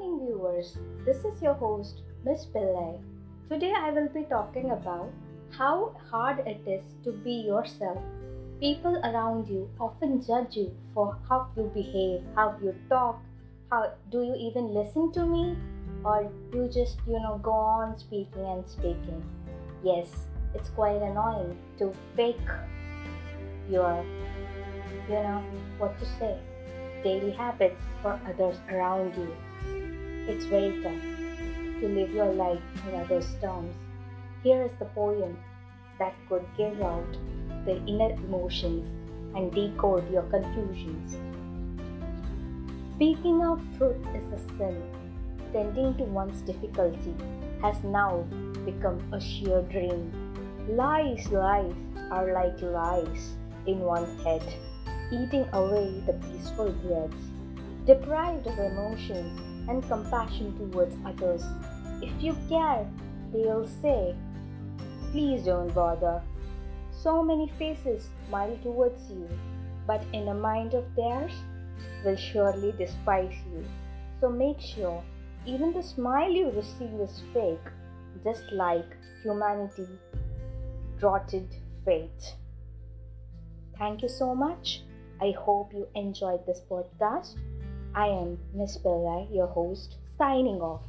viewers, this is your host, Miss Pillai. Today I will be talking about how hard it is to be yourself. People around you often judge you for how you behave, how you talk, how do you even listen to me, or you just, you know, go on speaking and speaking. Yes, it's quite annoying to fake your, you know, what to say daily habits for others around you. It's very tough to live your life in others' terms. Here is the poem that could give out the inner emotions and decode your confusions. Speaking of truth is a sin. Tending to one's difficulty has now become a sheer dream. Lies, lies are like lies in one's head eating away the peaceful breaths, deprived of emotions and compassion towards others. If you care, they'll say, Please don't bother. So many faces smile towards you, but in a mind of theirs will surely despise you. So make sure even the smile you receive is fake, just like humanity rotted fate. Thank you so much. I hope you enjoyed this podcast. I am Miss Pillai, your host, signing off.